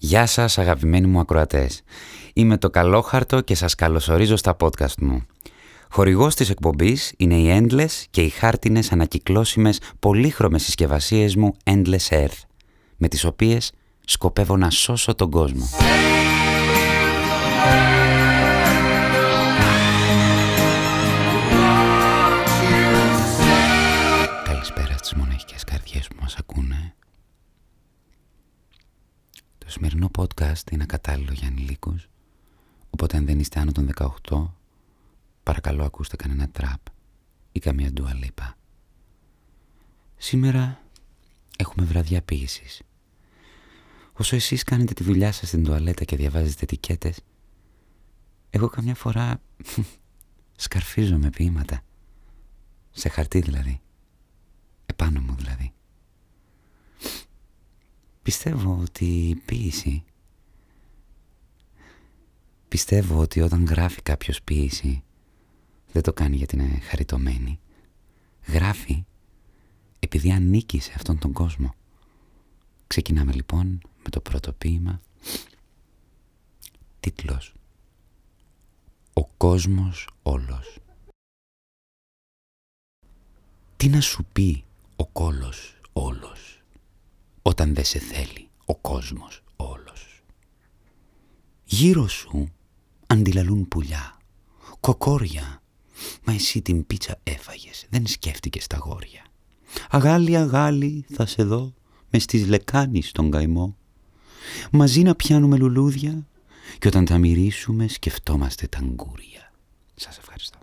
Γεια σας αγαπημένοι μου ακροατές. Είμαι το Καλόχαρτο και σας καλωσορίζω στα podcast μου. Χορηγός της εκπομπής είναι οι Endless και οι χάρτινες ανακυκλώσιμες πολύχρωμες συσκευασίες μου Endless Earth, με τις οποίες σκοπεύω να σώσω τον κόσμο. Σημερινό podcast είναι ακατάλληλο για ανηλίκους, οπότε αν δεν είστε άνω των 18, παρακαλώ ακούστε κανένα τραπ ή καμία ντουαλίπα. Σήμερα έχουμε βραδιά ποίησης. Όσο εσείς κάνετε τη δουλειά σας στην τουαλέτα και διαβάζετε ετικέτες, εγώ καμιά φορά σκαρφίζω με ποίηματα. Σε χαρτί δηλαδή. Επάνω μου δηλαδή. Πιστεύω ότι η ποίηση... Πιστεύω ότι όταν γράφει κάποιος ποίηση δεν το κάνει γιατί είναι χαριτωμένη. Γράφει επειδή ανήκει σε αυτόν τον κόσμο. Ξεκινάμε λοιπόν με το πρώτο ποίημα. Τίτλος «Ο κόσμος όλος». Τι να σου πει ο κόλος όλος; Όταν δεν σε θέλει ο κόσμος όλος. Γύρω σου αντιλαλούν πουλιά, κοκόρια, μα εσύ την πίτσα έφαγες, δεν σκέφτηκες τα γόρια. Αγάλι, αγάλι, θα σε δω, μες στις λεκάνης τον καημό. Μαζί να πιάνουμε λουλούδια και όταν τα μυρίσουμε σκεφτόμαστε τα γκούρια. Σας ευχαριστώ.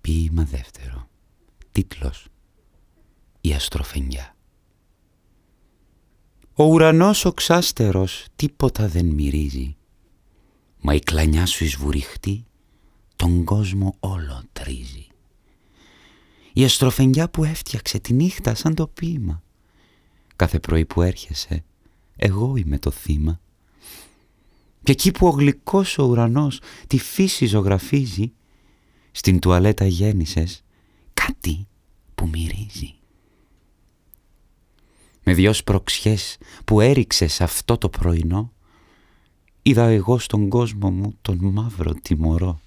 Ποίημα δεύτερο. Τίτλος «Η αστροφενιά». Ο ουρανός ο ξάστερος τίποτα δεν μυρίζει, μα η κλανιά σου εισβουριχτή τον κόσμο όλο τρίζει. Η αστροφενιά που έφτιαξε τη νύχτα σαν το ποίημα. Κάθε πρωί που έρχεσαι, εγώ είμαι το θύμα. Και εκεί που ο γλυκός ο ουρανός τη φύση ζωγραφίζει, στην τουαλέτα γέννησες κάτι που μυρίζει. Με δυο σπροξιές που έριξες αυτό το πρωινό, είδα εγώ στον κόσμο μου τον μαύρο τιμωρό.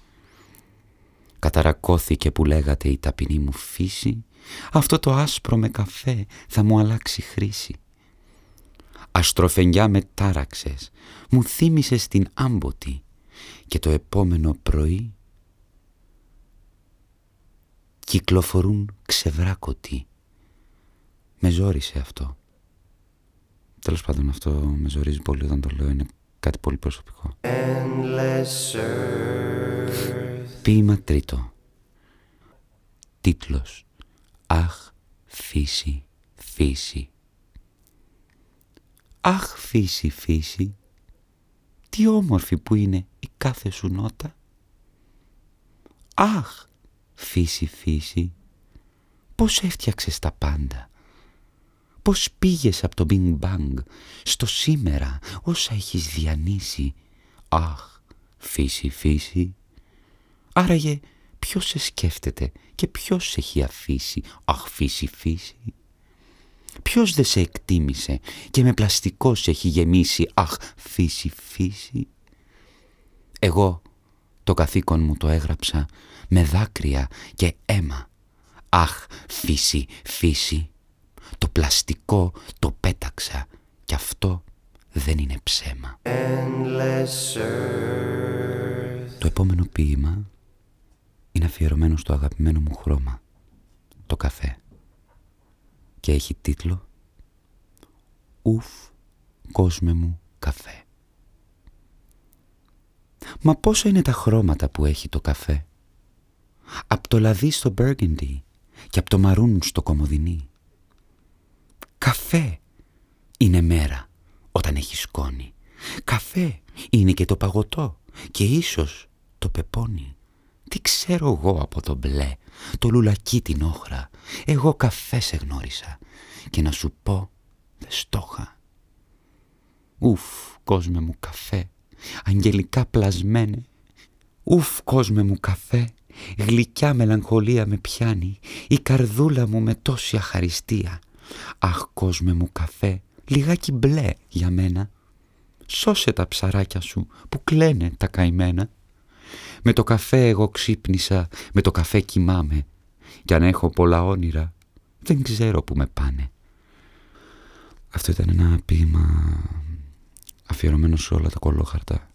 Καταρακώθηκε που λέγατε η ταπεινή μου φύση, αυτό το άσπρο με καφέ θα μου αλλάξει χρήση. Αστροφενιά με τάραξες, μου θύμισες την άμποτη και το επόμενο πρωί κυκλοφορούν ξεβράκωτοι. Με ζόρισε αυτό. Τέλος πάντων αυτό με ζορίζει πολύ όταν το λέω, είναι κάτι πολύ προσωπικό. Ποίημα τρίτο. Τίτλος Αχ, φύση, φύση. Αχ, φύση, φύση. Τι όμορφη που είναι η κάθε σου νότα. Αχ, φύση, φύση. Πώς έφτιαξες τα πάντα. Πώς πήγες από το Bing Bang στο σήμερα όσα έχεις διανύσει; Αχ, φύση, φύση. Άραγε ποιος σε σκέφτεται και ποιος σε έχει αφήσει; Αχ, φύση, φύση. Ποιος δεν σε εκτίμησε και με πλαστικό σε έχει γεμίσει; Αχ, φύση, φύση. Εγώ το καθήκον μου το έγραψα με δάκρυα και αίμα. Αχ, φύση, φύση. Το πλαστικό το πέταξα και αυτό δεν είναι ψέμα. Το επόμενο ποίημα είναι αφιερωμένο στο αγαπημένο μου χρώμα, το καφέ. Και έχει τίτλο «Ουφ, κόσμε μου, καφέ». Μα πόσα είναι τα χρώματα που έχει το καφέ; Απ' το λαδί στο Burgundy και απ' το μαρούν στο κομοδινί. Καφέ είναι μέρα όταν έχεις σκόνη. Καφέ είναι και το παγωτό και ίσως το πεπόνι. Τι ξέρω εγώ από το μπλε, το λουλακί την όχρα. Εγώ καφέ σε γνώρισα και να σου πω δεν στόχα. Ουφ, κόσμε μου καφέ, αγγελικά πλασμένε. Ουφ, κόσμε μου καφέ, γλυκιά μελαγχολία με πιάνει, η καρδούλα μου με τόση αχαριστία. Αχ, κόσμε μου καφέ, λιγάκι μπλε για μένα. Σώσε τα ψαράκια σου που κλαίνε τα καημένα. Με το καφέ εγώ ξύπνησα, με το καφέ κοιμάμαι. Κι αν έχω πολλά όνειρα, δεν ξέρω που με πάνε. Αυτό ήταν ένα ποίημα αφιερωμένο σε όλα τα κολόχαρτα.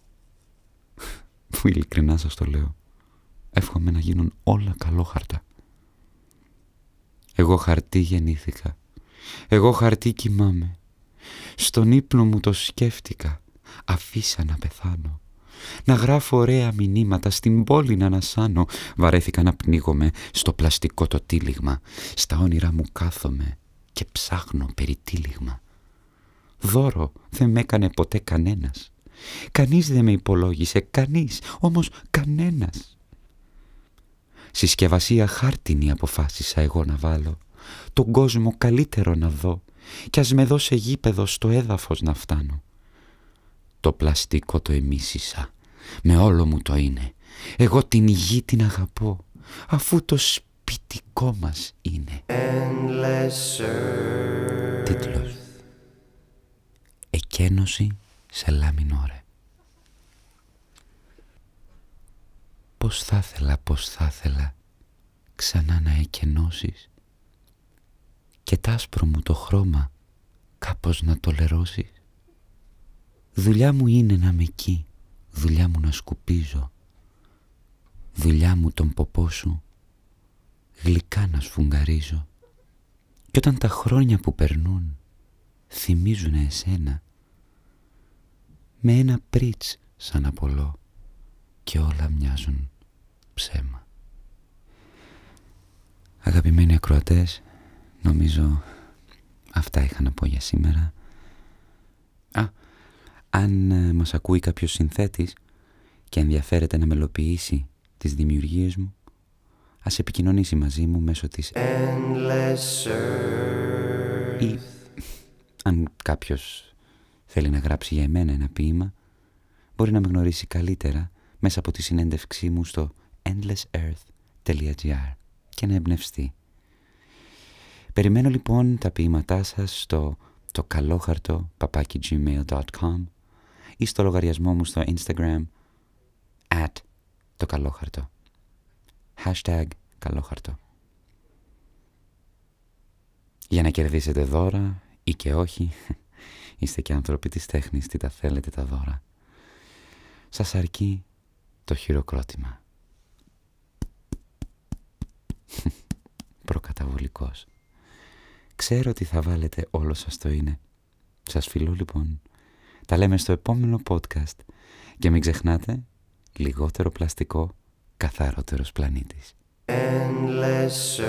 Που ειλικρινά σας το λέω. Εύχομαι να γίνουν όλα καλόχαρτα. Εγώ χαρτί γεννήθηκα. Εγώ χαρτί κοιμάμαι. Στον ύπνο μου το σκέφτηκα. Αφήσα να πεθάνω. Να γράφω ωραία μηνύματα στην πόλη να ανασάνω. Βαρέθηκα να πνίγομαι στο πλαστικό το τύλιγμα. Στα όνειρά μου κάθομαι και ψάχνω περί τύλιγμα. Δώρο δεν με έκανε ποτέ κανένας. Κανείς δεν με υπολόγισε, κανείς, όμως κανένας. Συσκευασία χάρτινη αποφάσισα εγώ να βάλω. Τον κόσμο καλύτερο να δω κι ας με δω σε γήπεδο στο έδαφος να φτάνω. Το πλαστικό το εμίσησα, με όλο μου το είναι. Εγώ την γη την αγαπώ, αφού το σπιτικό μας είναι. Τίτλος Εκένωση σε λάμιν Πώς θα ήθελα, πώς θα ήθελα ξανά να εκενώσεις και τ' άσπρο μου το χρώμα κάπως να το λερώσεις. Δουλειά μου είναι να με εκεί, δουλειά μου να σκουπίζω, δουλειά μου τον ποπό σου γλυκά να σφουγγαρίζω. Κι όταν τα χρόνια που περνούν θυμίζουν εσένα, με ένα πρίτς σαν απολό και όλα μοιάζουν ψέμα. Αγαπημένοι ακροατές, νομίζω αυτά είχα να πω για σήμερα. Α, αν ε, μας ακούει κάποιος συνθέτης και ενδιαφέρεται να μελοποιήσει τις δημιουργίες μου, ας επικοινωνήσει μαζί μου μέσω της ή αν κάποιος θέλει να γράψει για εμένα ένα ποίημα, μπορεί να με γνωρίσει καλύτερα μέσα από τη συνέντευξή μου στο endlessearth.gr και να εμπνευστεί. Περιμένω λοιπόν τα ποίηματά σας στο το καλόχαρτο papakigmail.com ή στο λογαριασμό μου στο Instagram at το καλόχαρτο. Hashtag καλόχαρτο. Για να κερδίσετε δώρα ή και όχι, είστε και άνθρωποι της τέχνης, τι τα θέλετε τα δώρα. Σας αρκεί το χειροκρότημα. Προκαταβολικός. Ξέρω ότι θα βάλετε όλο σας το είναι. Σας φιλώ λοιπόν. Τα λέμε στο επόμενο podcast. Και μην ξεχνάτε, λιγότερο πλαστικό, καθαρότερος πλανήτης. Endless